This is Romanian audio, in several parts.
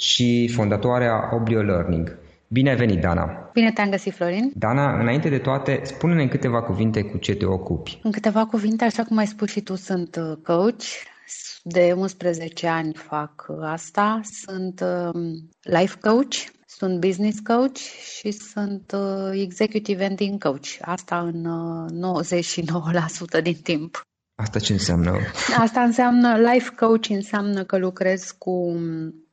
și fondatoarea Oblio Learning. Bine ai venit, Dana! Bine te-am găsit, Florin! Dana, înainte de toate, spune-ne în câteva cuvinte cu ce te ocupi. În câteva cuvinte, așa cum ai spus și tu, sunt uh, coach. De 11 ani fac asta. Sunt um, life coach, sunt business coach și sunt uh, executive ending coach. Asta în 99% uh, din timp. Asta ce înseamnă? Asta înseamnă life coach, înseamnă că lucrez cu um, Uh,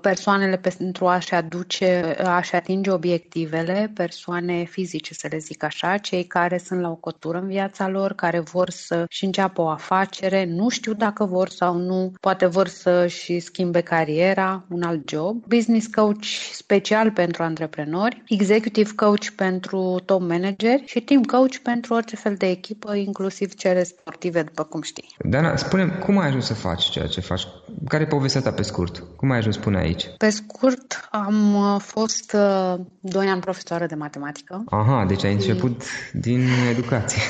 persoanele pentru a-și aduce, a-și atinge obiectivele, persoane fizice, să le zic așa, cei care sunt la o cotură în viața lor, care vor să-și înceapă o afacere, nu știu dacă vor sau nu, poate vor să-și schimbe cariera, un alt job, business coach special pentru antreprenori, executive coach pentru top manageri și team coach pentru orice fel de echipă, inclusiv cele sportive, după cum știi. Dana, spune cum ai ajuns să faci ceea ce faci? Care e povestea ta pe scurt? Cum ai ajuns spune aici? Pe scurt, am uh, fost uh, doi ani profesoară de matematică. Aha, deci ai început din educație.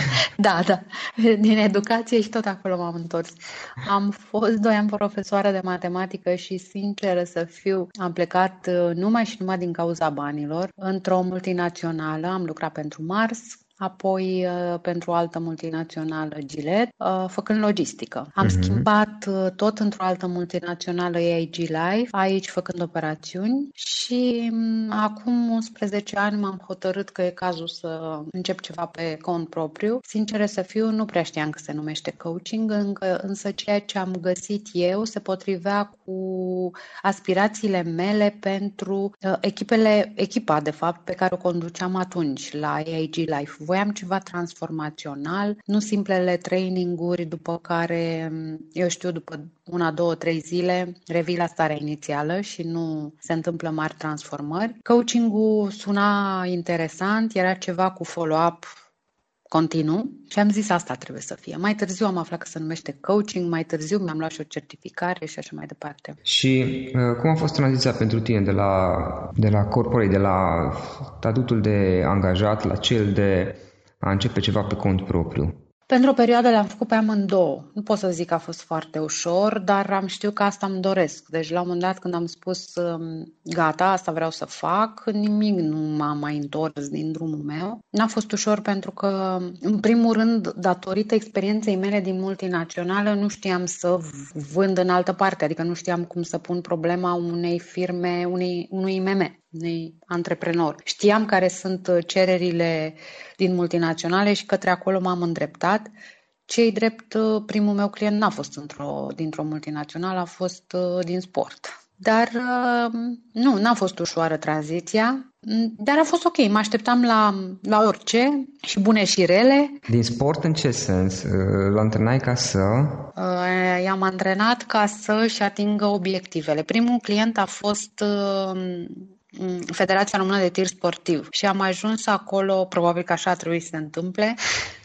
da, da, din educație și tot acolo m-am întors. Am fost doi ani profesoară de matematică și, sinceră să fiu, am plecat uh, numai și numai din cauza banilor. Într-o multinațională am lucrat pentru Mars, apoi uh, pentru o altă multinațională Gillette, uh, făcând logistică. Am uh-huh. schimbat uh, tot într-o altă multinațională AIG Life, aici făcând operațiuni și mm, acum 11 ani m-am hotărât că e cazul să încep ceva pe cont propriu. Sincer să fiu, nu prea știam că se numește coaching, încă, însă ceea ce am găsit eu se potrivea cu aspirațiile mele pentru echipele, echipa de fapt pe care o conduceam atunci la AIG Life voiam ceva transformațional, nu simplele traininguri după care, eu știu, după una, două, trei zile revii la starea inițială și nu se întâmplă mari transformări. Coaching-ul suna interesant, era ceva cu follow-up continuu și am zis asta trebuie să fie. Mai târziu am aflat că se numește coaching, mai târziu mi-am luat și o certificare și așa mai departe. Și uh, cum a fost tranziția pentru tine de la, de la corporate, de la statutul de angajat la cel de a începe ceva pe cont propriu? Pentru o perioadă le-am făcut pe amândouă. Nu pot să zic că a fost foarte ușor, dar am știut că asta îmi doresc. Deci la un moment dat când am spus um, gata, asta vreau să fac, nimic nu m-a mai întors din drumul meu. N-a fost ușor pentru că, în primul rând, datorită experienței mele din multinațională, nu știam să vând în altă parte, adică nu știam cum să pun problema unei firme, unei, unui IMM unui antreprenor. Știam care sunt cererile din multinaționale și către acolo m-am îndreptat. Cei drept, primul meu client n-a fost într-o, dintr-o multinațională, a fost uh, din sport. Dar uh, nu, n-a fost ușoară tranziția, dar a fost ok. Mă așteptam la, la orice și bune și rele. Din sport în ce sens? Uh, l antrenai ca să? I-am antrenat ca să-și atingă obiectivele. Primul client a fost Mm, Federația Română de Tir Sportiv și am ajuns acolo, probabil că așa trebuie să se întâmple.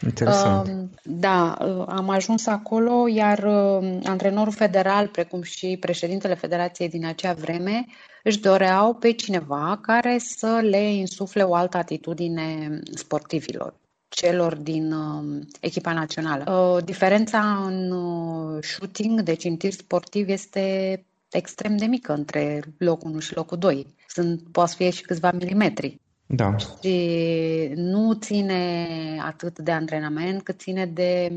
Interesant. Uh, da, uh, am ajuns acolo, iar uh, antrenorul federal, precum și președintele Federației din acea vreme, își doreau pe cineva care să le insufle o altă atitudine sportivilor celor din uh, echipa națională. Uh, diferența în uh, shooting, deci în tir sportiv, este extrem de mică între locul 1 și locul 2. Sunt, poate fi și câțiva milimetri. Da. Și nu ține atât de antrenament, cât ține de,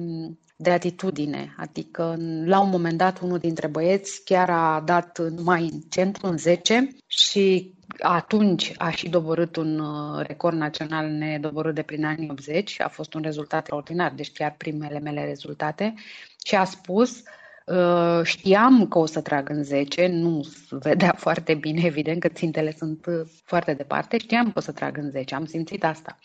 de atitudine. Adică, la un moment dat, unul dintre băieți chiar a dat mai în centru, în 10, și atunci a și doborât un uh, record național nedoborât de prin anii 80. A fost un rezultat extraordinar, deci chiar primele mele rezultate. Și a spus Uh, știam că o să trag în 10, nu vedea foarte bine, evident că țintele sunt uh, foarte departe, știam că o să trag în 10, am simțit asta.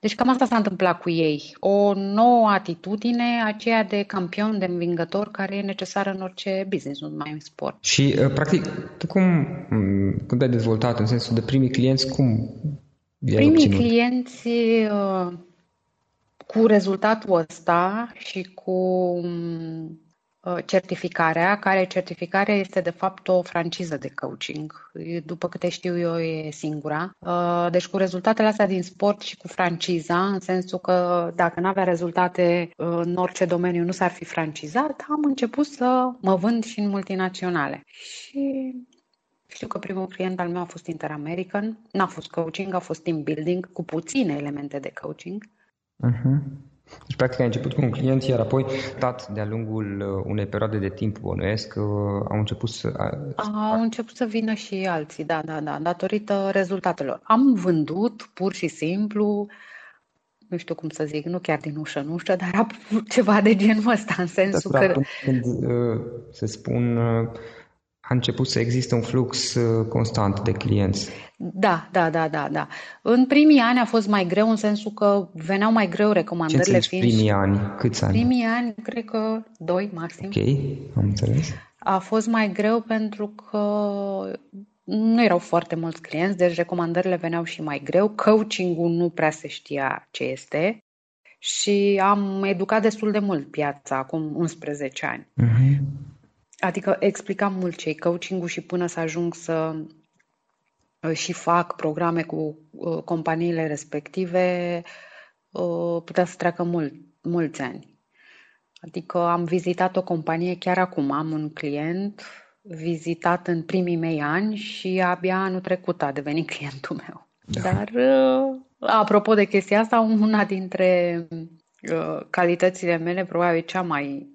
Deci cam asta s-a întâmplat cu ei. O nouă atitudine, aceea de campion, de învingător, care e necesară în orice business, nu numai în sport. Și, uh, practic, tu cum, mm, cum te-ai dezvoltat în sensul de primii clienți, cum Primii obținut? clienți cu rezultatul ăsta și cu mm, Uh, certificarea, care certificarea este de fapt o franciză de coaching. După câte știu eu, e singura. Uh, deci cu rezultatele astea din sport și cu franciza, în sensul că dacă nu avea rezultate uh, în orice domeniu, nu s-ar fi francizat, am început să mă vând și în multinaționale. Și știu că primul client al meu a fost Interamerican, n-a fost coaching, a fost team building, cu puține elemente de coaching. Uh-huh. Deci, practic, ai început cu un client, iar apoi, dat de-a lungul uh, unei perioade de timp bănuiesc, uh, au început să... Au început să vină și alții, da, da, da, datorită rezultatelor. Am vândut, pur și simplu, nu știu cum să zic, nu chiar din ușă în ușă, dar ceva de genul ăsta, în sensul da, că... Când uh, se spun a început să existe un flux uh, constant de clienți. Da, da, da, da, da. În primii ani a fost mai greu în sensul că veneau mai greu recomandările Ce fiind... primii ani? Câți ani? Primii ani, cred că doi maxim. Ok, am înțeles. A fost mai greu pentru că nu erau foarte mulți clienți, deci recomandările veneau și mai greu. Coaching-ul nu prea se știa ce este și am educat destul de mult piața, acum 11 ani. Uh-huh. Adică explicam mult ce coaching-ul și până să ajung să uh, și fac programe cu uh, companiile respective, uh, putea să treacă mult, mulți ani. Adică am vizitat o companie chiar acum, am un client vizitat în primii mei ani și abia anul trecut a devenit clientul meu. Da. Dar, apropo de chestia asta, una dintre calitățile mele, probabil cea mai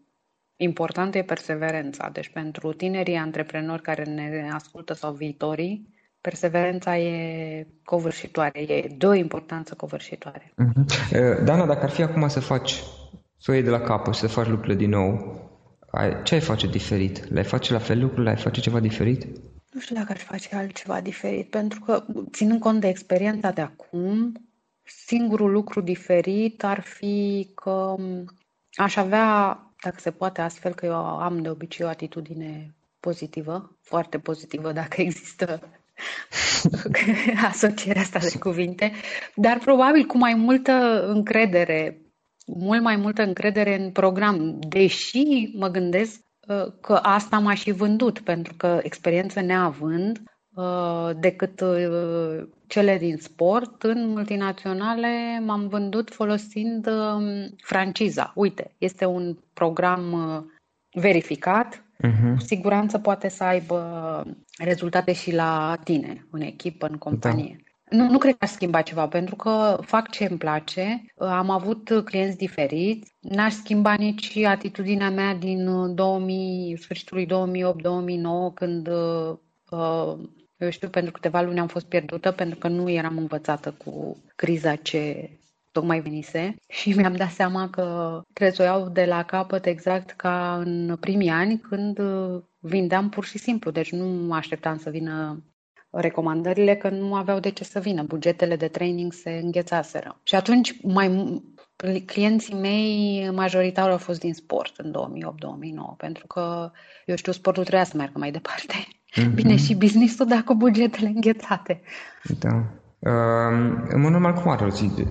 Importantă e perseverența. Deci pentru tinerii antreprenori care ne ascultă sau viitorii, perseverența e covârșitoare, e de o importanță covârșitoare. Uh-huh. Dana, dacă ar fi acum să faci, să o iei de la capăt și să faci lucrurile din nou, ce ai face diferit? Le-ai face la fel lucrurile? Ai face ceva diferit? Nu știu dacă aș face altceva diferit, pentru că, ținând cont de experiența de acum, singurul lucru diferit ar fi că aș avea dacă se poate astfel, că eu am de obicei o atitudine pozitivă, foarte pozitivă, dacă există asocierea asta de cuvinte, dar probabil cu mai multă încredere, mult mai multă încredere în program, deși mă gândesc uh, că asta m-a și vândut, pentru că experiență neavând, Uh, decât uh, cele din sport. În multinaționale m-am vândut folosind um, franciza. Uite, este un program uh, verificat, uh-huh. cu siguranță poate să aibă rezultate și la tine, în echipă, în companie. Da. Nu, nu cred că aș schimba ceva, pentru că fac ce îmi place, am avut clienți diferiți, n-aș schimba nici atitudinea mea din 2000, sfârșitul 2008-2009, când uh, eu știu, pentru câteva luni am fost pierdută pentru că nu eram învățată cu criza ce tocmai venise și mi-am dat seama că trebuie să o iau de la capăt exact ca în primii ani când vindeam pur și simplu. Deci nu mă așteptam să vină recomandările că nu aveau de ce să vină. Bugetele de training se înghețaseră. Și atunci mai clienții mei majoritar au fost din sport în 2008-2009 pentru că, eu știu, sportul trebuia să meargă mai departe. Mm-hmm. Bine, și business-ul, dar cu bugetele înghețate. Da. Uh, în mod normal, cum arată o zi de,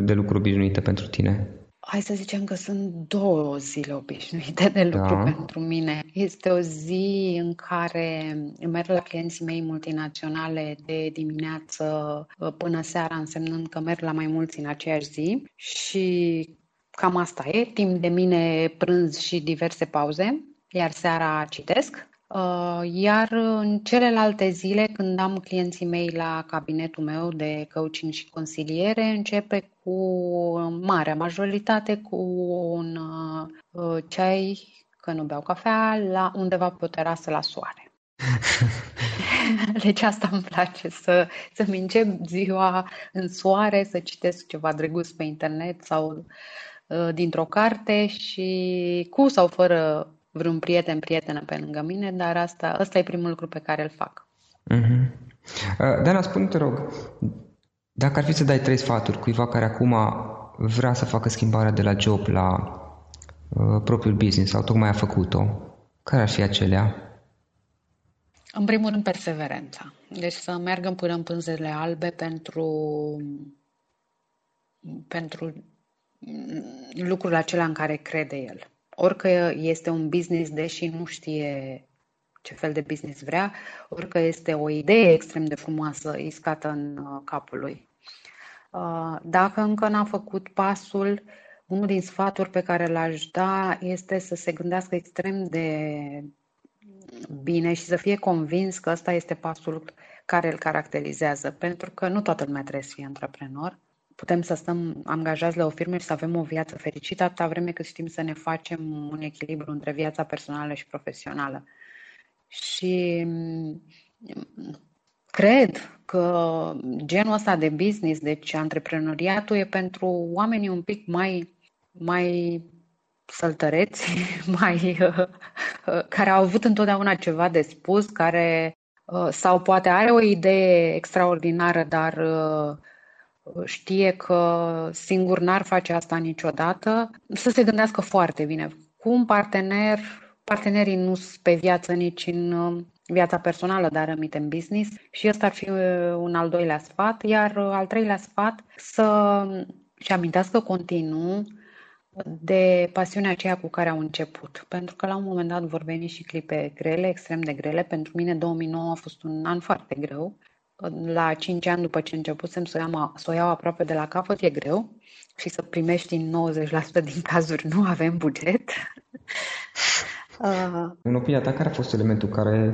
de lucru obișnuită pentru tine? Hai să zicem că sunt două zile obișnuite de lucru da. pentru mine. Este o zi în care merg la clienții mei multinaționale de dimineață uh, până seara, însemnând că merg la mai mulți în aceeași zi și cam asta e, timp de mine prânz și diverse pauze, iar seara citesc Uh, iar în celelalte zile, când am clienții mei la cabinetul meu de coaching și consiliere, începe cu marea majoritate cu un uh, ceai, că nu beau cafea, la undeva pe o terasă la soare. Deci asta îmi place, să, să-mi încep ziua în soare, să citesc ceva drăguț pe internet sau uh, dintr-o carte și cu sau fără vreun prieten, prietenă pe lângă mine, dar asta, ăsta e primul lucru pe care îl fac. Uh-huh. Dana, spune te rog, dacă ar fi să dai trei sfaturi cuiva care acum vrea să facă schimbarea de la job la uh, propriul business sau tocmai a făcut-o, care ar fi acelea? În primul rând, perseverența. Deci să meargă până în pânzele albe pentru, pentru lucrul acela în care crede el orică este un business, deși nu știe ce fel de business vrea, orică este o idee extrem de frumoasă iscată în uh, capul lui. Uh, dacă încă n-a făcut pasul, unul din sfaturi pe care l-aș da este să se gândească extrem de bine și să fie convins că ăsta este pasul care îl caracterizează, pentru că nu toată lumea trebuie să fie antreprenor putem să stăm angajați la o firmă și să avem o viață fericită atâta vreme cât știm să ne facem un echilibru între viața personală și profesională. Și mm, cred că genul ăsta de business, deci antreprenoriatul, e pentru oamenii un pic mai, mai săltăreți, mai, care au avut întotdeauna ceva de spus, care sau poate are o idee extraordinară, dar știe că singur n-ar face asta niciodată, să se gândească foarte bine. Cu un partener, partenerii nu sunt pe viață nici în uh, viața personală, dar rămite în business și ăsta ar fi uh, un al doilea sfat, iar uh, al treilea sfat să și amintească continuu de pasiunea aceea cu care au început. Pentru că la un moment dat vor veni și clipe grele, extrem de grele. Pentru mine 2009 a fost un an foarte greu. La 5 ani după ce începusem să o, iau, să o iau aproape de la capăt, e greu. Și să primești în 90% din cazuri nu avem buget. uh, în opinia ta, care a fost elementul care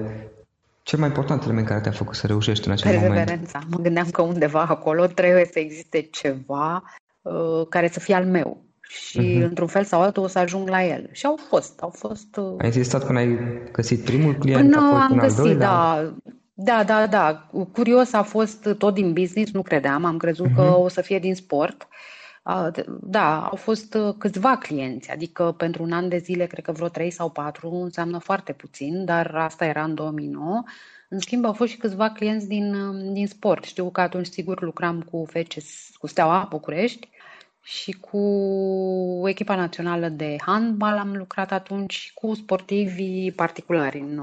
cel mai important element care te-a făcut să reușești în acel moment? Perseverența. Mă gândeam că undeva acolo trebuie să existe ceva uh, care să fie al meu și uh-huh. într-un fel sau altul o să ajung la el. Și au fost, au fost... Uh... Ai insistat până ai găsit primul client, până apoi am până găsit, al doilea? da. Da, da, da. Curios a fost tot din business, nu credeam, am crezut uh-huh. că mhm. o să fie din sport. Da, au fost uh, câțiva clienți, adică pentru un an de zile, cred că vreo trei sau patru, înseamnă foarte puțin, dar asta era în 2009. În schimb, au fost și câțiva clienți din, uh, din sport. Știu că atunci, sigur, lucram cu FCS, cu Steaua București și cu echipa națională de handbal am lucrat atunci cu sportivi particulari în,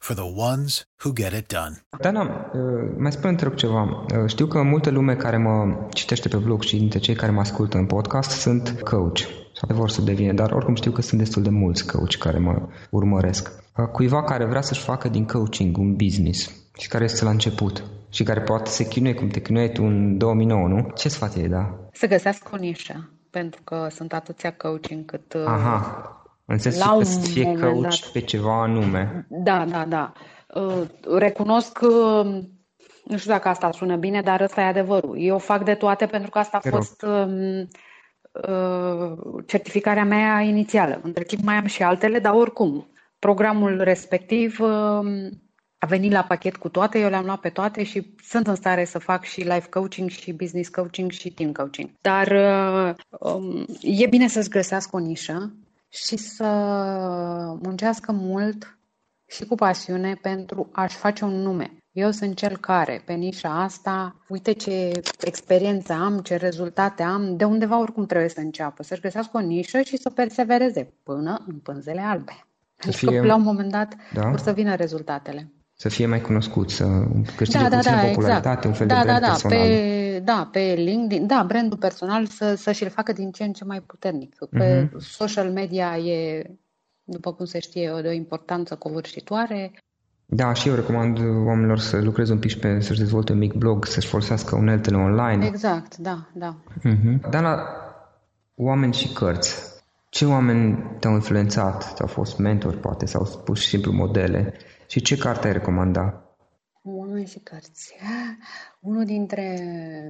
for the ones who get it done. Dana, uh, mai spune întreb ceva. Uh, știu că multă lume care mă citește pe blog și dintre cei care mă ascultă în podcast sunt coach sau vor să devină, dar oricum știu că sunt destul de mulți coach care mă urmăresc. Uh, cuiva care vrea să-și facă din coaching un business și care este la început și care poate să chinuie cum te chinuie tu în 2009, nu? Ce sfat e, da? Să găsească o nișă, pentru că sunt atâția coach încât... Aha, în sensul la că să fie coach dat. pe ceva anume. Da, da, da. Uh, recunosc că, nu știu dacă asta sună bine, dar ăsta e adevărul. Eu fac de toate pentru că asta a fost um, uh, certificarea mea inițială. Între timp mai am și altele, dar oricum, programul respectiv um, a venit la pachet cu toate, eu le-am luat pe toate și sunt în stare să fac și life coaching și business coaching și team coaching. Dar uh, um, e bine să-ți găsească o nișă și să muncească mult și cu pasiune pentru a-și face un nume. Eu sunt cel care, pe nișa asta, uite ce experiență am, ce rezultate am, de undeva oricum trebuie să înceapă, să-și găsească o nișă și să persevereze până în pânzele albe. Să fie... Că la un moment dat da? vor să vină rezultatele să fie mai cunoscut, să câștige da, da, da, popularitate, exact. un fel da, de brand da, da, personal. Pe, da, pe LinkedIn, da, brandul personal să, să și-l facă din ce în ce mai puternic. Pe uh-huh. social media e, după cum se știe, de o importanță covârșitoare. Da, și eu recomand oamenilor să lucreze un pic pe, să-și dezvolte un mic blog, să-și folosească uneltele online. Exact, da, da. Uh-huh. Dar la oameni și cărți, ce oameni te-au influențat? Te-au fost mentori, poate, sau pur și simplu modele? Și ce carte ai recomanda? Oameni și cărți. Unul dintre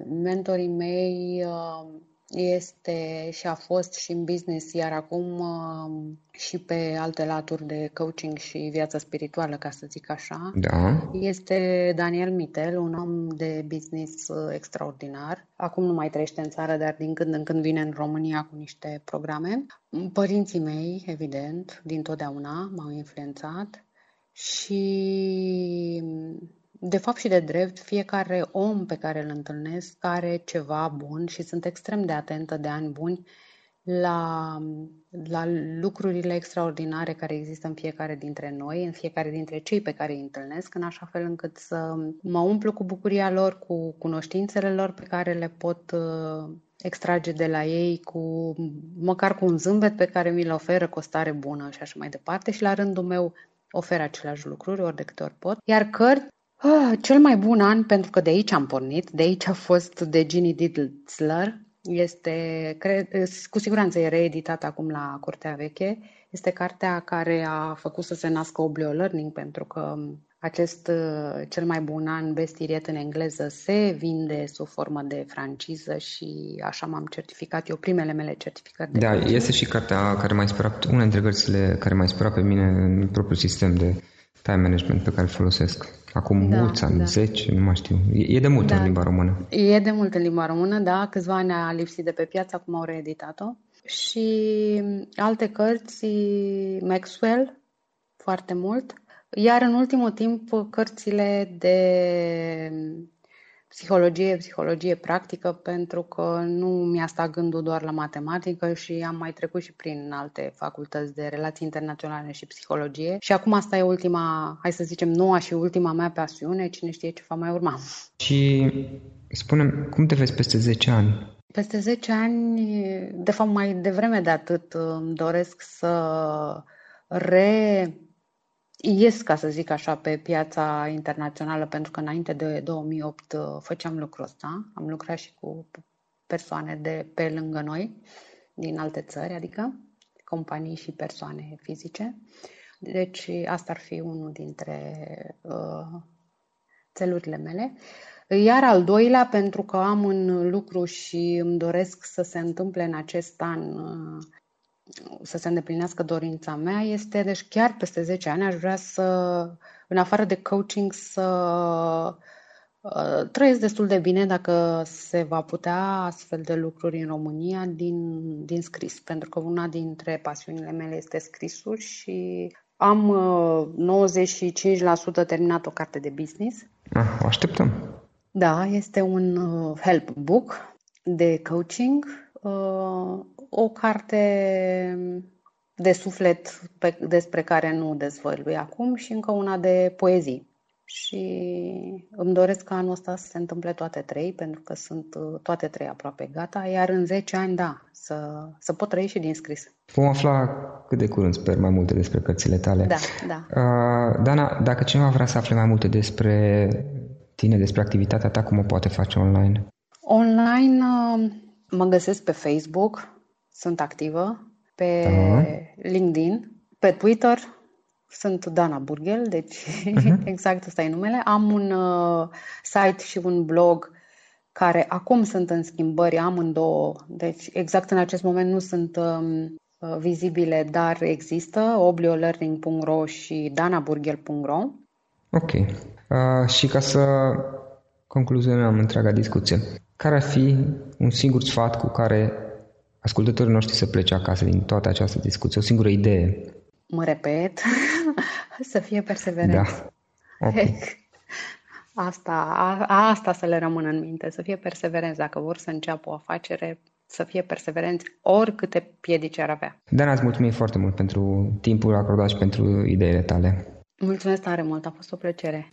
mentorii mei uh, este și a fost și în business, iar acum uh, și pe alte laturi de coaching și viața spirituală, ca să zic așa. Da. Este Daniel Mitel, un om de business uh, extraordinar. Acum nu mai trăiește în țară, dar din când în când vine în România cu niște programe. Părinții mei, evident, din totdeauna m-au influențat și de fapt și de drept, fiecare om pe care îl întâlnesc are ceva bun și sunt extrem de atentă de ani buni la, la lucrurile extraordinare care există în fiecare dintre noi, în fiecare dintre cei pe care îi întâlnesc, în așa fel încât să mă umplu cu bucuria lor, cu cunoștințele lor pe care le pot uh, extrage de la ei cu măcar cu un zâmbet pe care mi-l oferă cu o stare bună și așa mai departe. Și la rândul meu oferă aceleași lucruri ori de câte ori pot. Iar cărți, ah, cel mai bun an, pentru că de aici am pornit, de aici a fost de Ginny Diddler, este, cred, cu siguranță e reeditat acum la Curtea Veche, este cartea care a făcut să se nască Oblio Learning, pentru că acest uh, cel mai bun an bestiriet în engleză se vinde sub formă de franciză și așa m-am certificat eu primele mele certificări. De da, franciză. este și cartea care m-a inspirat, una dintre cărțile care m-a inspirat pe mine în propriul sistem de time management pe care îl folosesc. Acum da, mulți ani, da. 10, nu mai știu. E, e de mult da. în limba română. E de mult în limba română, da. Câțiva ani a lipsit de pe piață, acum au reeditat-o. și alte cărți, Maxwell, foarte mult. Iar în ultimul timp, cărțile de psihologie, psihologie practică, pentru că nu mi-a stat gândul doar la matematică și am mai trecut și prin alte facultăți de relații internaționale și psihologie. Și acum asta e ultima, hai să zicem, noua și ultima mea pasiune, cine știe ce va mai urma. Și spunem, cum te vezi peste 10 ani? Peste 10 ani, de fapt mai devreme de atât, îmi doresc să re ies, ca să zic așa, pe piața internațională, pentru că înainte de 2008 uh, făceam lucrul ăsta. Am lucrat și cu persoane de pe lângă noi, din alte țări, adică companii și persoane fizice. Deci asta ar fi unul dintre uh, țelurile mele. Iar al doilea, pentru că am un lucru și îmi doresc să se întâmple în acest an uh, să se îndeplinească dorința mea este, deci chiar peste 10 ani aș vrea să, în afară de coaching, să uh, trăiesc destul de bine dacă se va putea astfel de lucruri în România din, din scris, pentru că una dintre pasiunile mele este scrisul și am uh, 95% terminat o carte de business. Ah, o așteptăm. Da, este un uh, help book de coaching uh, o carte de suflet pe, despre care nu dezvălui acum și încă una de poezii. Și îmi doresc ca anul ăsta să se întâmple toate trei, pentru că sunt uh, toate trei aproape gata, iar în 10 ani, da, să, să pot trăi și din scris. Vom afla cât de curând, sper, mai multe despre cărțile tale. Da, da. Uh, Dana, dacă cineva vrea să afle mai multe despre tine, despre activitatea ta, cum o poate face online? Online uh, mă găsesc pe Facebook, sunt activă pe da. LinkedIn, pe Twitter sunt Dana Burgel, deci uh-huh. exact ăsta e numele. Am un uh, site și un blog care acum sunt în schimbări, am în două, deci exact în acest moment nu sunt um, uh, vizibile, dar există, obliolearning.ro și danaburgel.ro. Ok. Uh, și ca să concluzionăm întreaga discuție, care ar fi un singur sfat cu care ascultătorii noștri să plece acasă din toată această discuție? O singură idee? Mă repet, să fie perseverenți. Da. Okay. Asta, a, asta să le rămână în minte, să fie perseverenți. Dacă vor să înceapă o afacere, să fie perseverenți oricâte piedici ar avea. Dana, îți mulțumim foarte mult pentru timpul acordat și pentru ideile tale. Mulțumesc tare mult, a fost o plăcere.